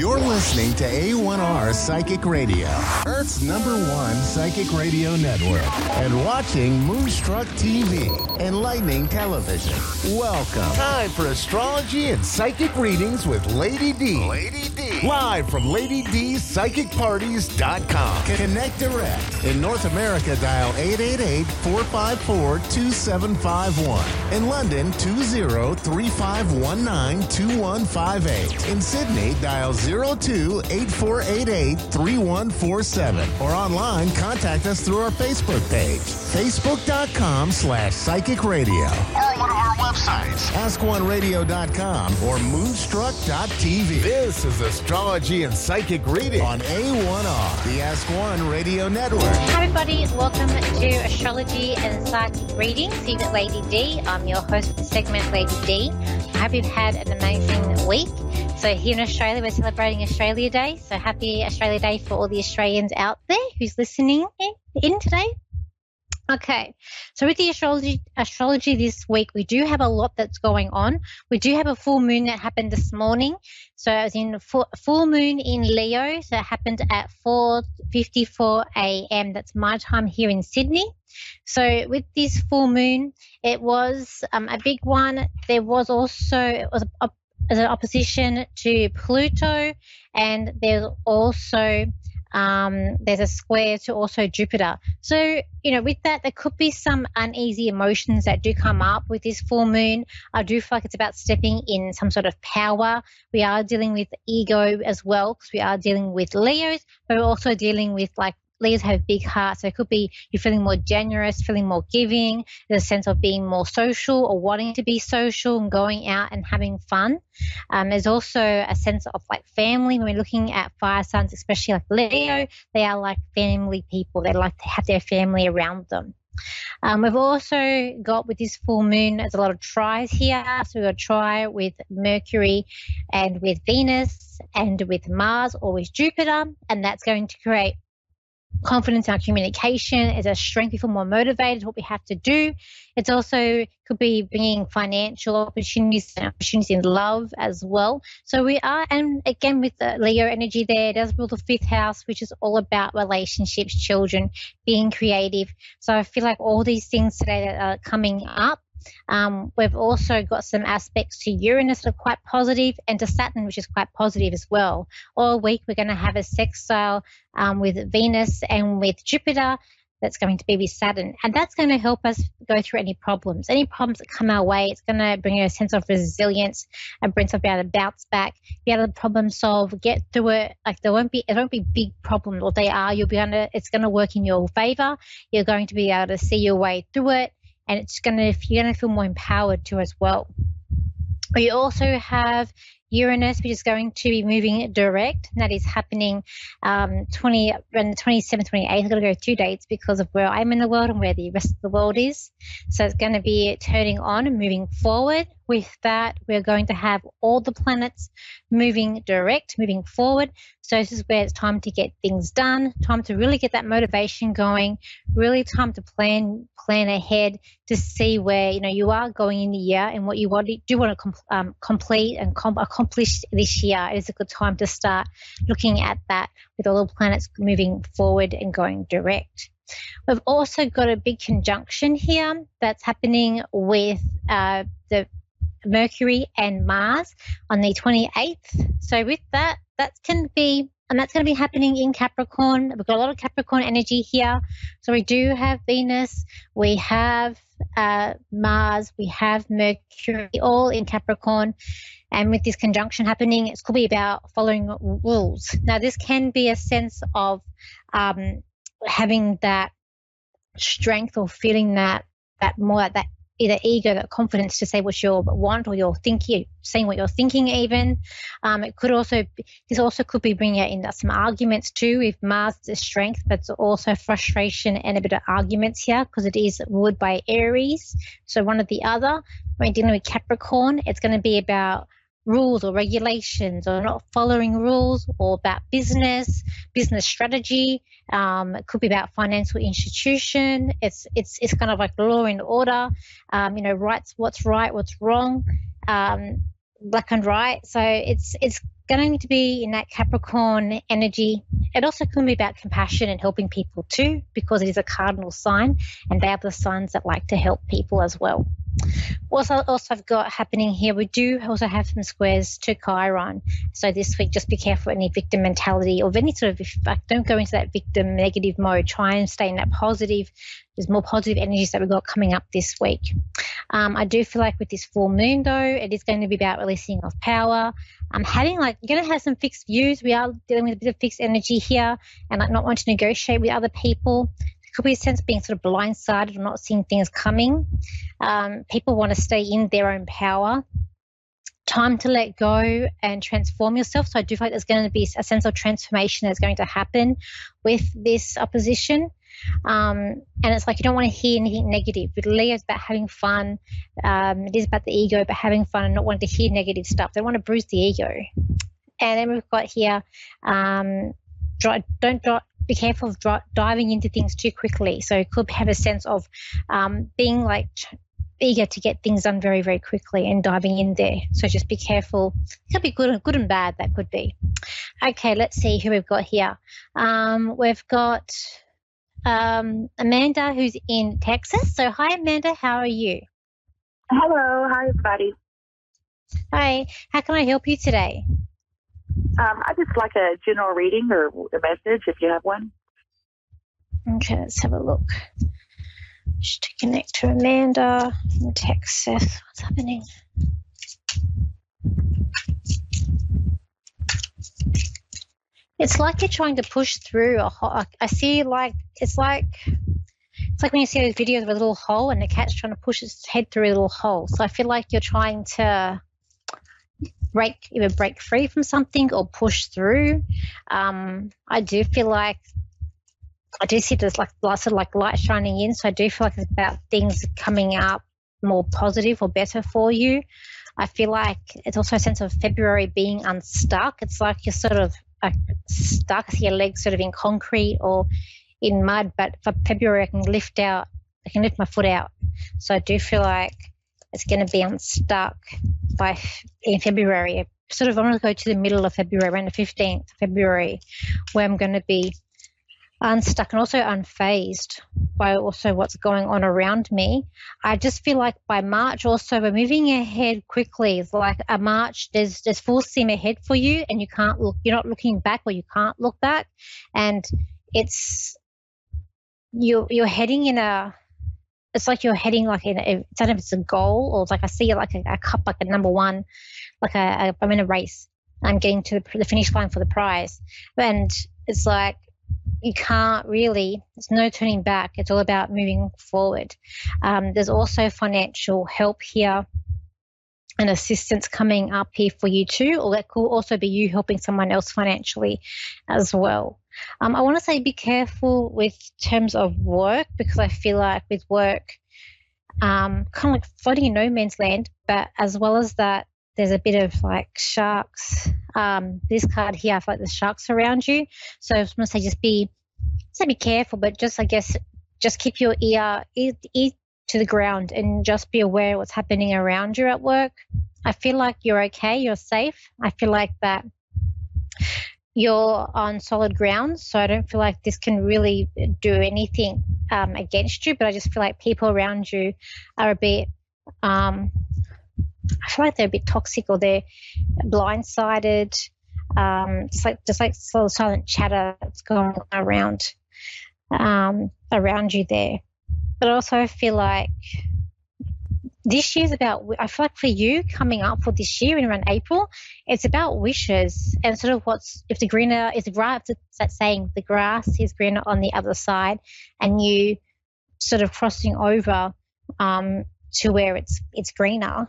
You're listening to A1R Psychic Radio, Earth's number one psychic radio network, and watching Moonstruck TV, and Lightning Television. Welcome. Time for astrology and psychic readings with Lady D. Lady D. Live from Lady D's PsychicParties.com. Connect direct. In North America, dial 888 454 2751. In London, 20 3519 2158. In Sydney, dial 02 8488 3147. Or online, contact us through our Facebook page, facebook.com slash psychic radio. Or one of our websites, askoneradio.com or moonstruck.tv. This is Astrology and Psychic Reading on A1R, the Ask One Radio Network. Hi, everybody. Welcome to Astrology and Psychic Readings. Here with Lady D. I'm your host for the segment, Lady D. I hope you've had an amazing week. So here in Australia, we're celebrating Australia Day. So happy Australia Day for all the Australians out there who's listening in today. Okay, so with the astrology astrology this week, we do have a lot that's going on. We do have a full moon that happened this morning. So it was in full, full moon in Leo. So it happened at 4:54 a.m. That's my time here in Sydney. So with this full moon, it was um, a big one. There was also it was a, as an opposition to Pluto, and there's also um, there's a square to also Jupiter. So, you know, with that, there could be some uneasy emotions that do come up with this full moon. I do feel like it's about stepping in some sort of power. We are dealing with ego as well because we are dealing with Leos, but we're also dealing with like Leos have big hearts. So it could be you're feeling more generous, feeling more giving, a sense of being more social or wanting to be social and going out and having fun. Um, there's also a sense of like family. When we're looking at fire signs, especially like Leo, they are like family people. They like to have their family around them. Um, we've also got with this full moon, there's a lot of trines here. So we've got a trine with Mercury and with Venus and with Mars or with Jupiter, and that's going to create confidence in our communication, is a strength, we feel more motivated, what we have to do. It's also could be bringing financial opportunities opportunities in love as well. So we are, and again with the Leo energy there, it does rule the fifth house, which is all about relationships, children, being creative. So I feel like all these things today that are coming up um, we've also got some aspects to Uranus that are quite positive and to Saturn, which is quite positive as well. All week, we're going to have a sextile um, with Venus and with Jupiter that's going to be with Saturn. And that's going to help us go through any problems. Any problems that come our way, it's going to bring a sense of resilience and bring us be able to bounce back, be able to problem solve, get through it. Like there won't be, it won't be big problems, or they are. You'll be under, it's going to work in your favor. You're going to be able to see your way through it and it's gonna if you're gonna feel more empowered too as well. We also have Uranus, which is going to be moving direct. And that is happening um, 20 on the 27th, 28th. I've got to go two dates because of where I'm in the world and where the rest of the world is. So it's going to be turning on and moving forward. With that, we're going to have all the planets moving direct, moving forward. So this is where it's time to get things done, time to really get that motivation going, really time to plan plan ahead to see where you know you are going in the year and what you want to, do want to com- um, complete and com- accomplish this year. It is a good time to start looking at that with all the planets moving forward and going direct. We've also got a big conjunction here that's happening with uh, the Mercury and Mars on the 28th. So with that, that can be and that's going to be happening in Capricorn. We've got a lot of Capricorn energy here. So we do have Venus, we have uh, Mars, we have Mercury, all in Capricorn. And with this conjunction happening, it could be about following rules. Now, this can be a sense of um, having that strength or feeling that that more that either ego, that confidence to say what you want or you're thinking, saying what you're thinking even. Um, it could also, this also could be bringing in some arguments too If Mars is strength, but also frustration and a bit of arguments here because it is ruled by Aries. So one or the other. When dealing with Capricorn, it's going to be about rules or regulations or not following rules or about business, business strategy. Um, it could be about financial institution. It's it's it's kind of like law and order. Um, you know, rights, what's right, what's wrong, um, black and white. So it's it's going to be in that Capricorn energy. It also can be about compassion and helping people too, because it is a cardinal sign, and they are the signs that like to help people as well. Also, also I've got happening here. We do also have some squares to Chiron. So this week, just be careful any victim mentality or any sort of. Like, don't go into that victim negative mode. Try and stay in that positive. There's more positive energies that we've got coming up this week. Um, I do feel like with this full moon, though, it is going to be about releasing of power. I'm having like you're going to have some fixed views. We are dealing with a bit of fixed energy here, and like not wanting to negotiate with other people could be a sense of being sort of blindsided or not seeing things coming. Um, people want to stay in their own power. Time to let go and transform yourself. So I do feel like there's going to be a sense of transformation that's going to happen with this opposition. Um, and it's like you don't want to hear anything negative. With Leo, it's about having fun. Um, it is about the ego, but having fun and not wanting to hear negative stuff. They want to bruise the ego. And then we've got here, um, don't be careful of diving into things too quickly. So it could have a sense of um, being like eager to get things done very, very quickly and diving in there. So just be careful. It could be good, good and bad. That could be. Okay, let's see who we've got here. Um, we've got um, Amanda, who's in Texas. So hi, Amanda. How are you? Hello. Hi, everybody. Hi. How can I help you today? Um, I just like a general reading or a message if you have one. Okay, let's have a look. Just to connect to Amanda and Texas. What's happening? It's like you're trying to push through a hole. I see like it's like it's like when you see those videos of a little hole and the cat's trying to push its head through a little hole. So I feel like you're trying to break either break free from something or push through. Um, I do feel like I do see there's like lots of like light shining in, so I do feel like it's about things coming up more positive or better for you. I feel like it's also a sense of February being unstuck. It's like you're sort of like stuck, your legs sort of in concrete or in mud, but for February I can lift out, I can lift my foot out. So I do feel like it's going to be unstuck by in February. Sort of, I'm going to go to the middle of February, around the 15th of February, where I'm going to be unstuck and also unfazed by also what's going on around me. I just feel like by March also we're moving ahead quickly. It's like a March, there's there's full steam ahead for you and you can't look you're not looking back or you can't look back. And it's you you're heading in a it's like you're heading like in a, I don't know if it's a goal or like I see like a, a cup, like a number one, like a, a I'm in a race. I'm getting to the, the finish line for the prize, and it's like you can't really. There's no turning back. It's all about moving forward. Um, there's also financial help here and assistance coming up here for you too, or that could also be you helping someone else financially as well. Um, I want to say be careful with terms of work because I feel like with work, um, kind of like floating in no man's land, but as well as that, there's a bit of like sharks. Um, this card here, I feel like the sharks around you. So I want to say just be, say be careful, but just I guess just keep your ear, ear to the ground and just be aware what's happening around you at work. I feel like you're okay, you're safe. I feel like that you're on solid ground, so I don't feel like this can really do anything um, against you. But I just feel like people around you are a bit. Um, I feel like they're a bit toxic or they're blindsided. Um, like just like silent chatter that's going around um, around you there but also I feel like this year's about i feel like for you coming up for this year in around april it's about wishes and sort of what's if the greener is the grass that saying the grass is greener on the other side and you sort of crossing over um, to where it's it's greener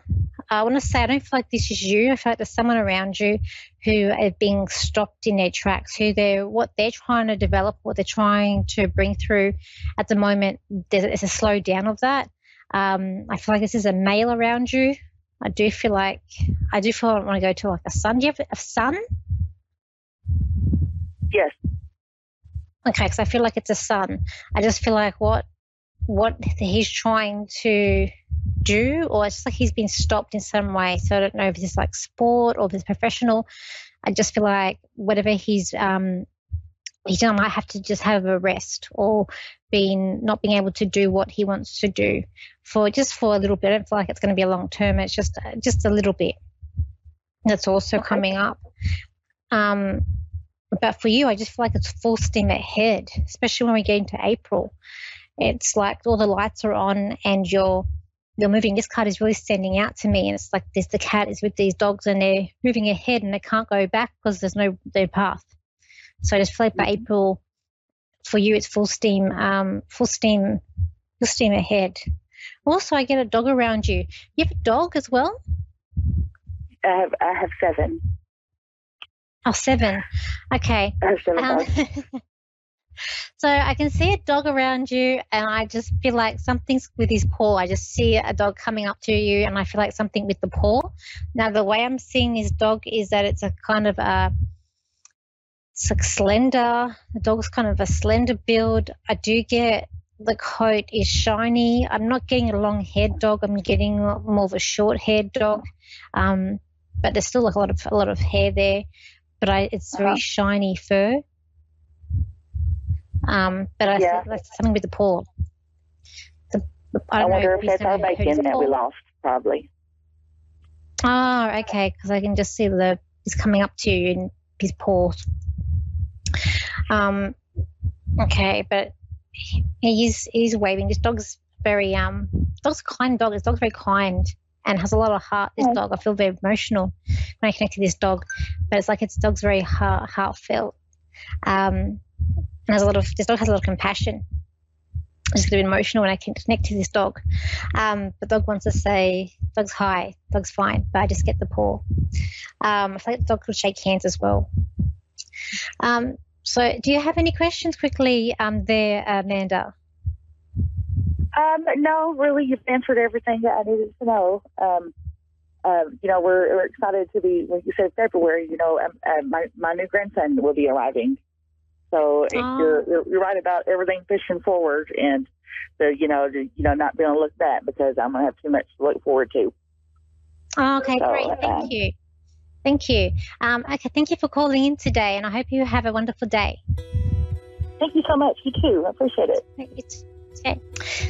i want to say i don't feel like this is you i feel like there's someone around you who are being stopped in their tracks who they're what they're trying to develop what they're trying to bring through at the moment there's a slow down of that um, I feel like this is a male around you. I do feel like I do feel I want to go to like a son. Do you have a son? Yes. Okay, because I feel like it's a son. I just feel like what what he's trying to do, or it's like he's been stopped in some way. So I don't know if it's like sport or if it's professional. I just feel like whatever he's um, he done might have to just have a rest or being not being able to do what he wants to do for just for a little bit. I don't feel like it's going to be a long term. It's just just a little bit. That's also okay. coming up. Um, but for you, I just feel like it's full steam ahead, especially when we get into April. It's like all the lights are on and you're you're moving. This card is really standing out to me, and it's like this: the cat is with these dogs, and they're moving ahead, and they can't go back because there's no their path. So I just feel like by mm-hmm. April, for you, it's full steam, um, full steam, full steam ahead. Also, I get a dog around you. You have a dog as well. I have I have seven. Oh, seven. Okay. I have seven um, so I can see a dog around you, and I just feel like something's with his paw. I just see a dog coming up to you, and I feel like something with the paw. Now, the way I'm seeing this dog is that it's a kind of a it's like slender. The dog's kind of a slender build. I do get the coat is shiny. I'm not getting a long haired dog. I'm getting more of a short haired dog. Um, but there's still a lot of a lot of hair there. But I, it's very uh-huh. shiny fur. Um, but I yeah. think that's something with the paw. The, I, I wonder if that's our bacon that we lost, probably. Oh, okay. Because I can just see the he's coming up to you in his paws. Um, okay, but he's he's waving. This dog's very um, dog's a kind dog. This dog's very kind and has a lot of heart. This dog, I feel very emotional when I connect to this dog, but it's like its dog's very heart, heartfelt. Um, and has a lot of this dog has a lot of compassion. To be emotional when I can connect to this dog. Um, the dog wants to say, "Dog's hi, dog's fine," but I just get the paw. Um, I feel like the dog could shake hands as well. Um, so, do you have any questions quickly um, there, Amanda? Um, no, really, you've answered everything that I needed to know. Um, um, you know, we're, we're, excited to be, like you said, February, you know, um, uh, my, my new grandson will be arriving. So oh. you're, you're right about everything pushing forward and the, you know, the, you know, not being able to look back because I'm going to have too much to look forward to. Oh, okay, so, great. Thank uh, you. Thank you. Um, okay, thank you for calling in today, and I hope you have a wonderful day. Thank you so much. You too. I appreciate it. Okay.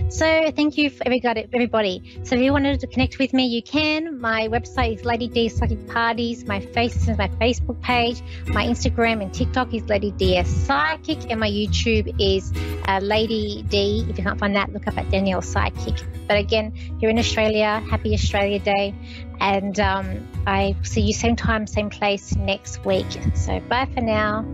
So thank you for everybody. So if you wanted to connect with me, you can. My website is Lady D Psychic Parties. My face is my Facebook page. My Instagram and TikTok is Lady DS Psychic, and my YouTube is uh, Lady D. If you can't find that, look up at Danielle Psychic. But again, you're in Australia. Happy Australia Day, and um, I see you same time, same place next week. So bye for now.